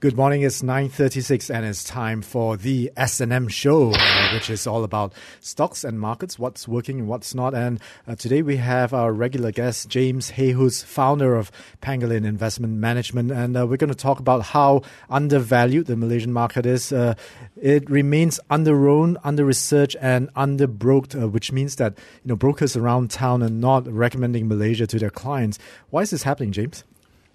Good morning. It's 9:36 and it's time for the S&M show, uh, which is all about stocks and markets, what's working and what's not. And uh, today we have our regular guest James Hay who's founder of Pangolin Investment Management and uh, we're going to talk about how undervalued the Malaysian market is. Uh, it remains under-owned, under-researched and under-broked, uh, which means that you know brokers around town are not recommending Malaysia to their clients. Why is this happening, James?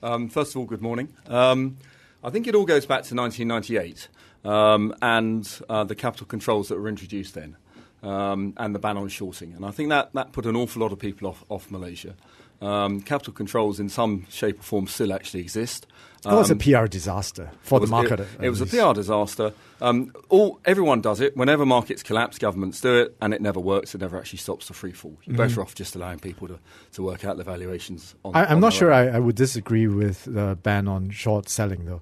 Um, first of all, good morning. Um, I think it all goes back to 1998 um, and uh, the capital controls that were introduced then um, and the ban on shorting. And I think that, that put an awful lot of people off, off Malaysia. Um, capital controls in some shape or form still actually exist. It was a Um, PR disaster for was- the market. It, it was a. PR disaster. Um, all everyone does it. Whenever markets collapse, governments do it, and it never works. It never actually stops the free fall. You're better off just allowing people to, to work out the valuations. On, Mm-hmm. I, I'm on not sure. I, I would disagree with the ban on short selling, though.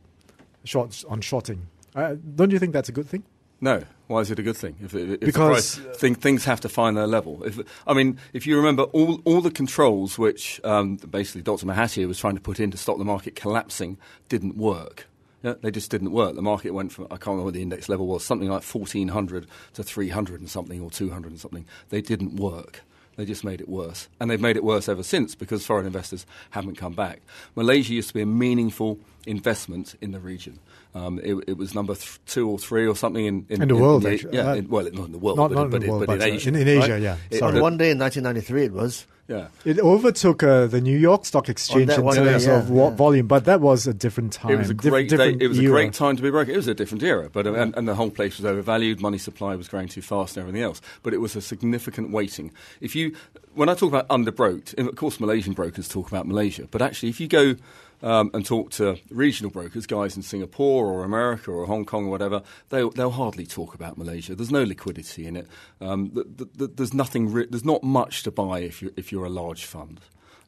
Short on shorting. Uh, don't you think that's a good thing? No. Why is it a good thing? If, if Because- price- thing, things have to find their level. If, I mean, if you remember all, all the controls which um, basically Dr. Mahathir was trying to put in to stop the market collapsing didn't work. Yeah, they just didn't work. The market went from, I can't remember what the index level was, something like 1400 to 300 and something or 200 and something. They didn't work. They just made it worse. And they've made it worse ever since because foreign investors haven't come back. Malaysia used to be a meaningful investment in the region. Um, it, it was number th- two or three or something in, In the world, actually. Yeah, Uh, in, well, not in the world, not- but, not in, in but, the world, but in but, uh, Asia. in- in Asia, right? yeah. It- Sorry. the- On one day in 1993, it was. Yeah. It overtook uh, the New York Stock Exchange in terms day, of yeah, wa- yeah. volume, but that was a different time. It was a diff- great day, It was a great time to be a broker. It was a different era, but uh, and, and the whole place was overvalued. Money supply was growing too fast, and everything else. But it was a significant weighting. If you, when I talk about underbroked, of course, Malaysian brokers talk about Malaysia, but actually, if you go um, and talk to regional brokers, guys in Singapore or America or Hong Kong or whatever, they'll, they'll hardly talk about Malaysia. There's no liquidity in it. Um, th- th- th- there's nothing. Re- there's not much to buy if you if you're a large fund.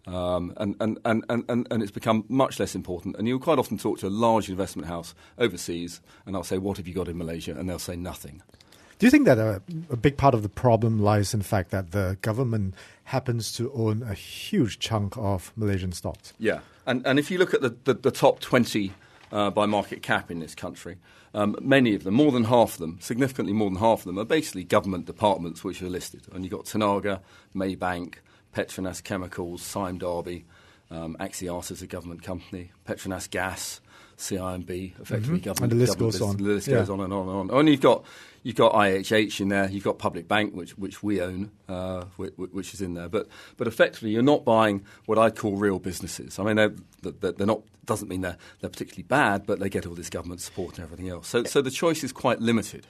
Um, and, and, and, and, and, it's become much less important. And you'll quite often talk to a large investment house overseas, and I'll say, What have you got in Malaysia? And they'll say, Nothing. Do you think that a, a big part of the problem lies in the fact that the government happens to own a huge chunk of Malaysian stocks? Yeah. And, and if you look at the, the, the top 20 uh, by market cap in this country, um, many of them, more than half of them, significantly more than half of them, are basically government departments which are listed. And you've got Tenaga, Maybank, Petronas Chemicals, Sime Darby, um, Axiata is a government company, Petronas Gas, CIMB, effectively government. Mm-hmm. And the list government goes on. The list Yeah. goes on and on and on. And you've got you've got IHH in there. You've got Public Bank, which which we own, uh, which, which is in there. But but effectively, you're not buying what I call real businesses. I mean, they're, they're, they're not. Doesn't mean they're they're particularly bad, but they get all this government support and everything else. So so the choice is quite limited.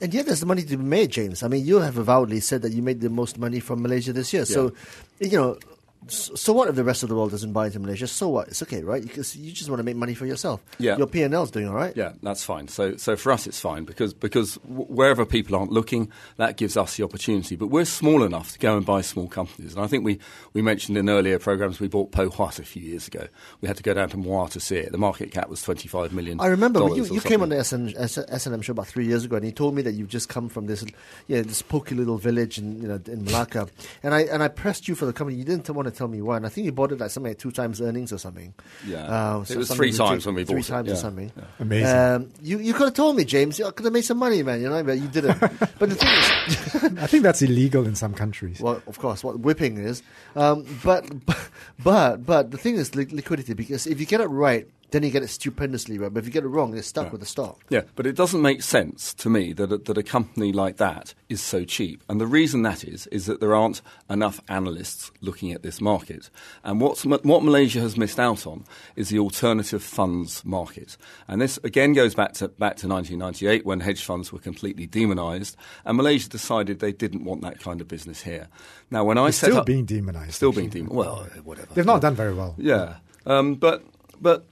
And yet there's money to be made, James. I mean, you have avowedly said that you made the most money from Malaysia this year. So, you know, s- so what if the rest of the world doesn't buy into Malaysia? So what? It's okay, right? Because you just want to make money for yourself. Yeah. Your P&L's doing all right. Yeah, that's fine. So, so for us, it's fine because because wherever people aren't looking, that gives us the opportunity. But we're small enough to go and buy small companies. And I think we, we mentioned in earlier programs we bought Poh Huat a few years ago. We had to go down to Muar to see it. The market cap was twenty five million. I remember you, you came on the SN, S- S&M show about three years ago, and you told me that you've just come from this, yeah, this pokey little village in you know in Malacca, and I and I pressed you for the company. You didn't want to tell me why, and I think you bought it like something like two times earnings or something. Yeah. Uh, It was three times when we three bought it, times or yeah. something. Amazing. Um, you you could have told me, James. You could have made some money, man. You know, but you didn't. but the thing is. I think that's illegal in some countries. Well, of course, what whipping is, um, but but but the thing is li- liquidity because if you get it right, then you get it stupendously right. But if you get it wrong, you're stuck with the stock. Yeah, but it doesn't make sense to me that a, that a company like that is so cheap. And the reason that is is that there aren't enough analysts looking at this market. And what's, what Malaysia has missed out on is the alternative funds market. And this again goes back to back to 1998 when hedge funds were completely demonized, and Malaysia decided they didn't want that kind of business here. Now, when I It's set still up, being demonized. still being demonized. Well, whatever. They've not done very well. Yeah, um, but but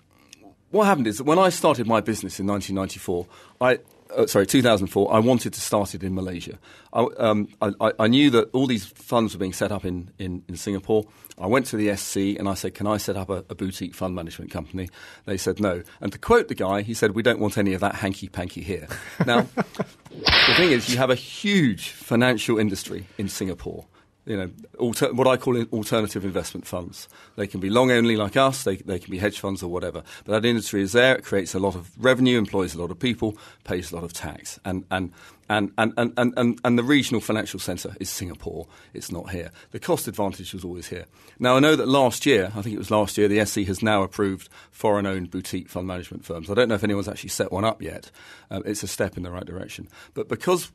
what happened is that when I started my business in 1994, I uh, sorry 2004, I wanted to start it in Malaysia. I, um, I, I- knew that all these funds were being set up in, in, in Singapore. I went to the SC and I said, "Can I set up a, a boutique fund management company?" They said no. And to quote the guy, he said, "We don't want any of that hanky panky here." Now, the thing is, you have a huge financial industry in Singapore. You know, alter, what I call alternative investment funds. They can be long only like us, they, they can be hedge funds or whatever. But that industry is there, it creates a lot of revenue, employs a lot of people, pays a lot of tax. And, and, and, and, and, and, and the regional financial centre is Singapore, it's not here. The cost advantage was always here. Now, I know that last year, I think it was last year, the SC has now approved foreign owned boutique fund management firms. I don't know if anyone's actually set one up yet. Um, it's a step in the right direction. But because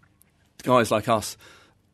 guys like us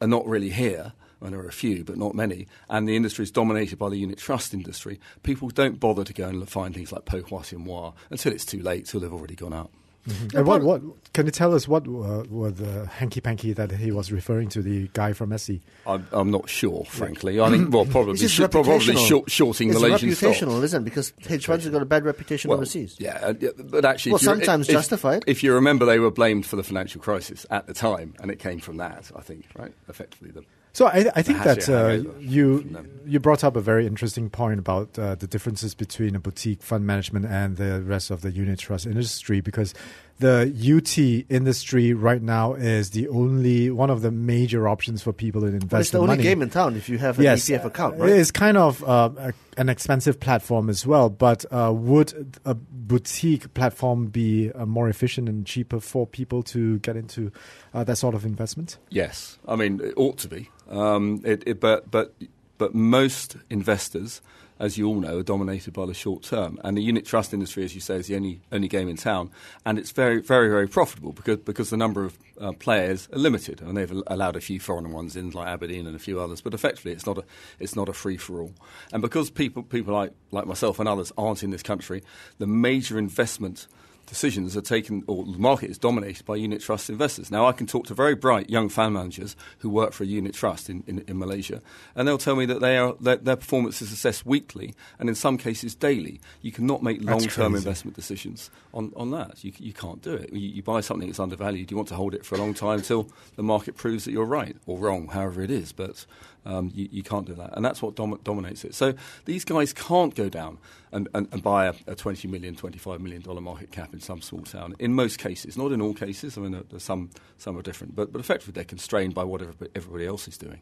are not really here, and there are a few, but not many, and the industry is dominated by the unit trust industry, people don't bother to go and find things like Po Hua Sin until it's too late, till they've already gone out. Mm-hmm. And what, what can you tell us? What uh, were the hanky panky that he was referring to? The guy from SC. I'm, I'm not sure, frankly. I think well, probably sh- probably short, shorting it's Malaysian reputational, stocks. isn't it? Because hedge funds have got a bad reputation well, overseas. Yeah, uh, yeah, but actually, well, if sometimes if, justified. If you remember, they were blamed for the financial crisis at the time, and it came from that. I think, right? Effectively, the So I, I think that uh, you? you brought up a very interesting point about uh, the differences between a boutique fund management and the rest of the unit trust industry because the UT industry right now is the only one of the major options for people to invest But it's the only money. game in town if you have an yes, EPF account, right? It's kind of uh, a, an expensive platform as well, but uh, would a boutique platform be uh, more efficient and cheaper for people to get into uh, that sort of investment? Yes, I mean it ought to be. Um, it, it, but but but most investors, as you all know, are dominated by the short term, and the unit trust industry, as you say, is the only only game in town, and it's very very very profitable because because the number of uh, players are limited, and they've allowed a few foreign ones in, like Aberdeen and a few others, but effectively it's not a it's not a free for all, and because people people like like myself and others aren't in this country, the major investment decisions are taken, or the market is dominated by unit trust investors. Now, I can talk to very bright young fund managers who work for a unit trust in, in, in Malaysia, and they'll tell me that they are, their, their performance is assessed weekly and in some cases daily. You cannot make long term investment decisions on, on that. You, you can't do it. You, you buy something that's undervalued, you want to hold it for a long time until the market proves that you're right or wrong, however it is. But um, you, you can't do that. And that's what dom- dominates it. So these guys can't go down and, and, and buy a, a 20 million, 25 million dollar market cap in some small town. In most cases, not in all cases. I mean, there- there's some, some are different. But, but effectively, they're constrained by what everybody else is doing.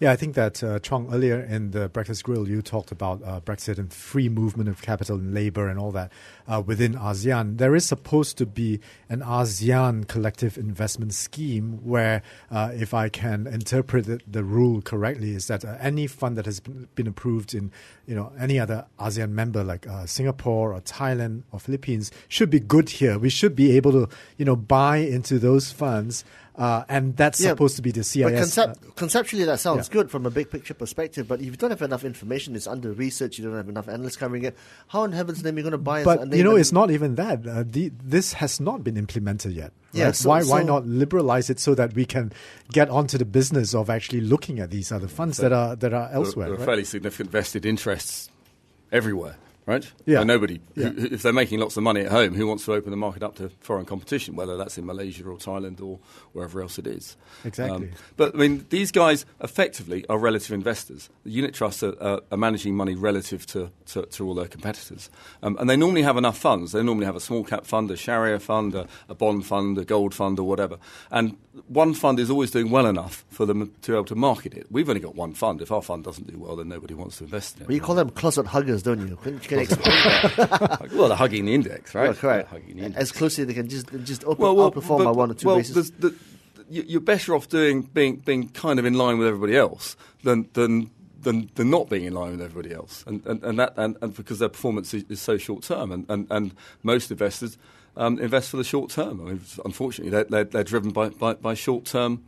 Yeah, I think that uh, Chong earlier in the Breakfast Grill, you talked about uh, Brexit and free movement of capital and labor and all that uh, within ASEAN. There is supposed to be an ASEAN collective investment scheme where, uh, if I can interpret it, the rule correctly, is that uh, any fund that has been, been approved in, you know, any other ASEAN member like uh, Singapore or Thailand or Philippines should be good here. We should be able to, you know, buy into those funds. Uh, and that's Yeah, supposed to be the CIS. But concept, uh, conceptually, that sounds yeah. good from a big picture perspective. But if you don't have enough information, it's under research, you don't have enough analysts covering it. How in heaven's name are you going to buy? a But name you know, and- it's not even that. Uh, the, this has not been implemented yet. Yeah, so- why why not liberalize it so that we can get onto the business of actually looking at these other funds that are that are elsewhere? There are right? fairly significant vested interests everywhere, right? Yeah. And nobody, Yeah. who, if they're making lots of money at home, who wants to open the market up to foreign competition, whether that's in Malaysia or Thailand or wherever else it is? Um, Exactly. but I mean, these guys effectively are relative investors. The unit trusts are, are, are managing money relative to, to, to all their competitors. Um, and they normally have enough funds. They normally have a small cap fund, a Sharia fund, a, a bond fund, a gold fund, or whatever. And one fund is always doing well enough for them to be able to market it. We've only got one fund. If our fund doesn't do well, then nobody wants to invest in it. But you call them closet huggers, don't you? Can, explain that? well, they're hugging the index, right? Well, correct. They're hugging the index. As closely as they can just just open, well, well, outperform but- by one or two well, bases. there's The, you- you're better off doing being being kind of in line with everybody else than than. Than, than not being in line with everybody else, and and, and that and, and because their performance is, is so short term, and, and, and most investors um, invest for the short term. I mean, unfortunately, they're, they're, they're driven by, by, by short term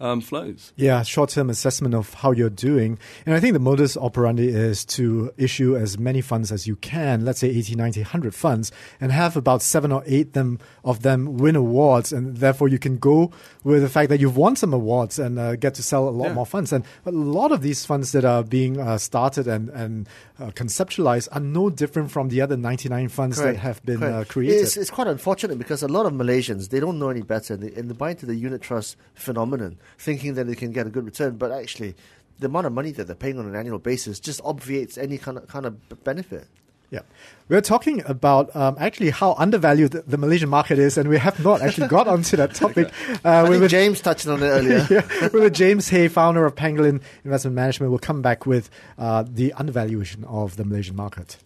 um, flows. Yeah, short term assessment of how you're doing. And I think the modus operandi is to issue as many funds as you can, let's say 80, 90, 100 funds, and have about seven or eight them, of them win awards. And therefore, you can go with the fact that you've won some awards and uh, get to sell a lot Yeah. more funds. And a lot of these funds that are being uh, started and, and uh, conceptualized are no different from the other 99 funds that have been uh, created. It's, it's quite unfortunate because a lot of Malaysians they don't know any better and they, and they buy into the unit trust phenomenon, thinking that they can get a good return. But actually, the amount of money that they're paying on an annual basis just obviates any kind of kind of benefit. Yeah. We're talking about um, actually how undervalued the, the, Malaysian market is, and we have not actually got onto that topic. Uh, I think James touched on it earlier. yeah, with James Hay, founder of Pangolin Investment Management, will come back with uh, the undervaluation of the Malaysian market.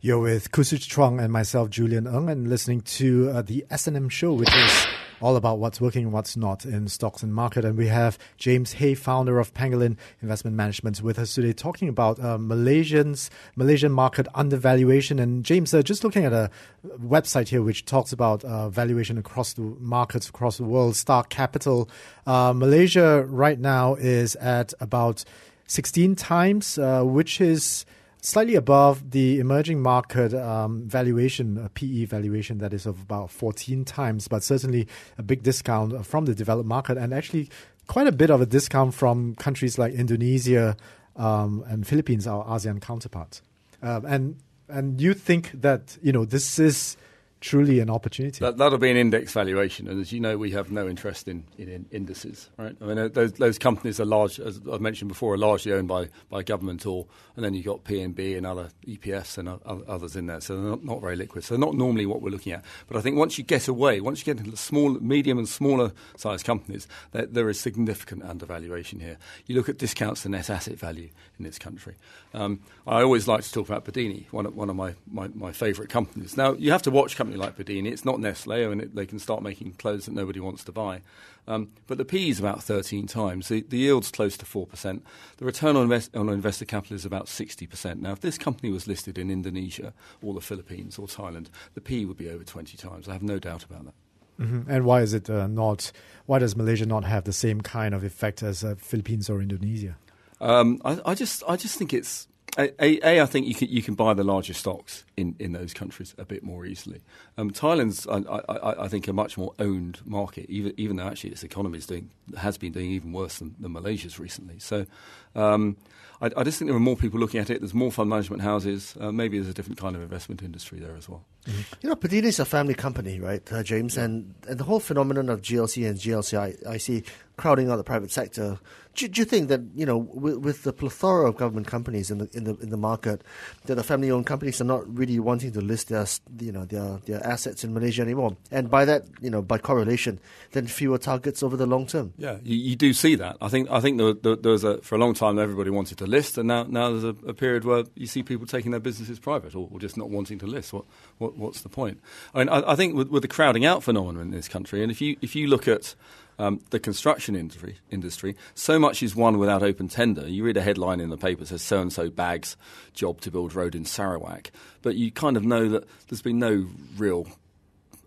You're with Hsu Chuang and myself, Julian Ng, and listening to uh, the S&M show, which is all about what's working and what's not in stocks and market. And we have James Hay, founder of Pangolin Investment Management, with us today, talking about uh, Malaysians Malaysian market undervaluation. And James, uh, just looking at a website here which talks about uh, valuation across the markets across the world, Star Capital, uh, Malaysia right now is at about 16 times, uh, which is slightly above the emerging market um, valuation, PE valuation that is of about 14 times, but certainly a big discount from the developed market and actually quite a bit of a discount from countries like Indonesia um, and Philippines, our ASEAN counterparts. Um, and and you think that you know this is truly an opportunity. That, will be an index valuation, and as you know, we have no interest in, in, in, indices, right? I mean, uh, those, those companies are large, as I've mentioned before, are largely owned by, by government, or and then you've got PNB and other EPF and others in there, so they're not, not very liquid. So not normally what we're looking at. But I think once you get away, once you get into the small, medium, and smaller size companies, there, there is significant undervaluation here. You look at discounts to net asset value in this country. Um, I always like to talk about Padini, one of, one of my, my, my favourite companies. Now you have to watch companies company like Padini. It's not Nestle, and it, they can start making clothes that nobody wants to buy. Um, but the P is about 13 times. The, the yield's close to 4%. The return on, invest, on invested capital is about 60%. Now, if this company was listed in Indonesia or the Philippines or Thailand, the P would be over 20 times. I have no doubt about that. Mm-hmm. And why is it uh, not? Why does Malaysia not have the same kind of effect as uh, Philippines or Indonesia? Um, I, I, just, I just think it's a, a, I think you can you can buy the larger stocks in, in those countries a bit more easily. Um, Thailand's, I, I, I, think, a much more owned market, even even though actually its economy is doing has been doing even worse than, than Malaysia's recently. So, um, I, I, just think there are more people looking at it. There's more fund management houses. Uh, maybe there's a different kind of investment industry there as well. Mm-hmm. You know, Padini is a family company, right, uh, James? And and the whole phenomenon of GLC and GLC, I, I see crowding out the private sector do, do, you think that you know, with, with, the plethora of government companies in the in the in the market, that the family-owned companies are not really wanting to list their you know their their assets in Malaysia anymore, and by that you know by correlation, then fewer targets over the long term. Yeah, you, you do see that. I think I think there, there, there, was a for a long time everybody wanted to list, and now now there's a, a period where you see people taking their businesses private or, or, just not wanting to list. What, what what's the point? I mean, I, I think with, with the crowding out phenomenon in this country, and if you if you look at um, the construction industry, industry, so much is won without open tender. You read a headline in the paper that says so and so bags job to build road in Sarawak, but you kind of know that there's been no real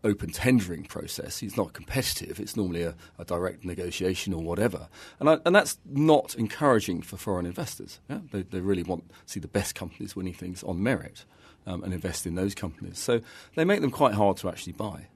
open tendering process. It's not competitive. It's normally a, a direct negotiation or whatever. And, I, and that's not encouraging for foreign investors. Yeah? They, they really want to see the best companies winning things on merit um, and invest in those companies. So they make them quite hard to actually buy.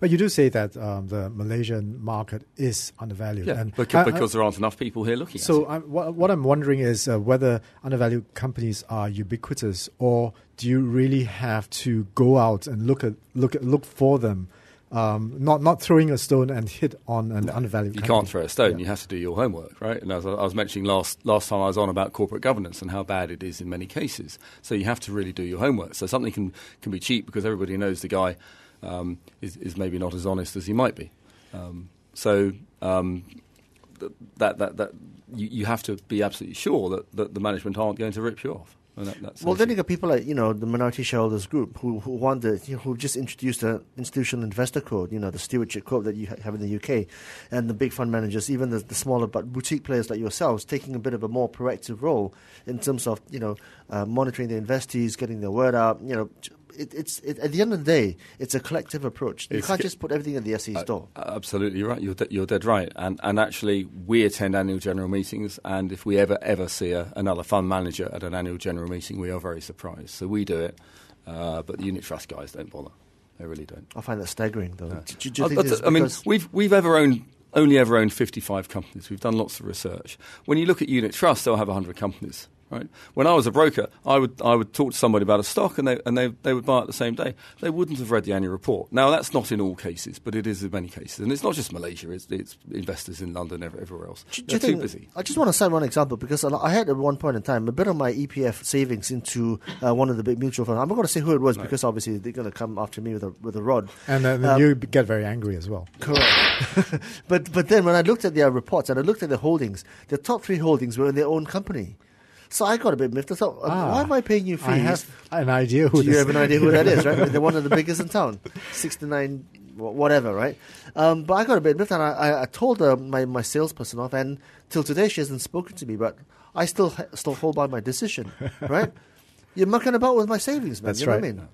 But you do say that um, the Malaysian market is undervalued. Yeah, and because, because there aren't enough people here looking so I'm, what, what, I'm wondering is uh, whether undervalued companies are ubiquitous or do you really have to go out and look at look at, look for them? Um, not not throwing a stone and hit on an no, undervalued. You company. can't throw a stone. Yeah. You have to do your homework, right? And as I was mentioning last last time I was on about corporate governance and how bad it is in many cases. So you have to really do your homework. So something can can be cheap because everybody knows the guy um, is, is, maybe not as honest as he might be. Um, so um, that, that, that you, you, have to be absolutely sure that, that the management aren't going to rip you off. That, well, then you got people like you know the minority shareholders group who who want the you know, who just introduced the institutional investor code, you know the stewardship code that you ha- have in the UK, and the big fund managers, even the, the smaller but boutique players like yourselves, taking a bit of a more proactive role in terms of you know uh, monitoring the investees, getting their word out, you know it, it's it, at the end of the day, it's a collective approach. You it's, can't just put everything at the SC's uh, door. Absolutely right. You're de- you're dead right. And and actually, we attend annual general meetings, and if we ever ever see a, another fund manager at an annual general meeting, we are very surprised. So we do it, uh, but the unit trust guys don't bother. They really don't. I find that staggering, though. No. Do, do I, I mean, we've we've ever owned only ever owned 55 companies. We've done lots of research. When you look at unit trust, they'll have 100 companies Right? When I was a broker, I would I would talk to somebody about a stock, and they and they, they would buy it the same day. They wouldn't have read the annual report. Now that's not in all cases, but it is in many cases, and it's not just Malaysia. It's, it's investors in London, everywhere else. Do, do They're you think, too busy. I just want to cite one example because I I had at one point in time a bit of my EPF savings into uh, one of the big mutual funds. I'm not going to say who it was because obviously they're going to come after me with a with a rod. And then Um, you get very angry as well. Correct. but but then when I looked at their reports and I looked at their holdings, the top three holdings were in their own company. So I got a bit miffed. I thought, Ah, why am I paying you fees? I have an idea who Do you have an idea who that is, right? They're one of the biggest in town, sixty-nine, whatever, right? Um, but I got a bit miffed, and I, I, I told uh, my my salesperson off, and till today she hasn't spoken to me. But I still still hold by my decision, right? You're mucking about with my savings, man. That's you know right. what I mean?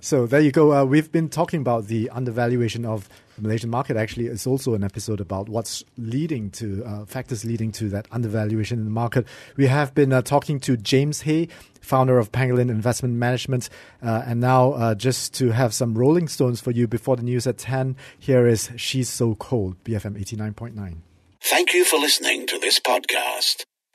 So there you go. Uh, we've been talking about the undervaluation of the Malaysian market. Actually, it's also an episode about what's leading to uh, factors leading to that undervaluation in the market. We have been uh, talking to James Hay, founder of Pangolin Investment Management, uh, and now uh, just to have some Rolling Stones for you before the news at ten. Here is "She's So Cold," BFM eighty nine point nine. Thank you for listening to this podcast.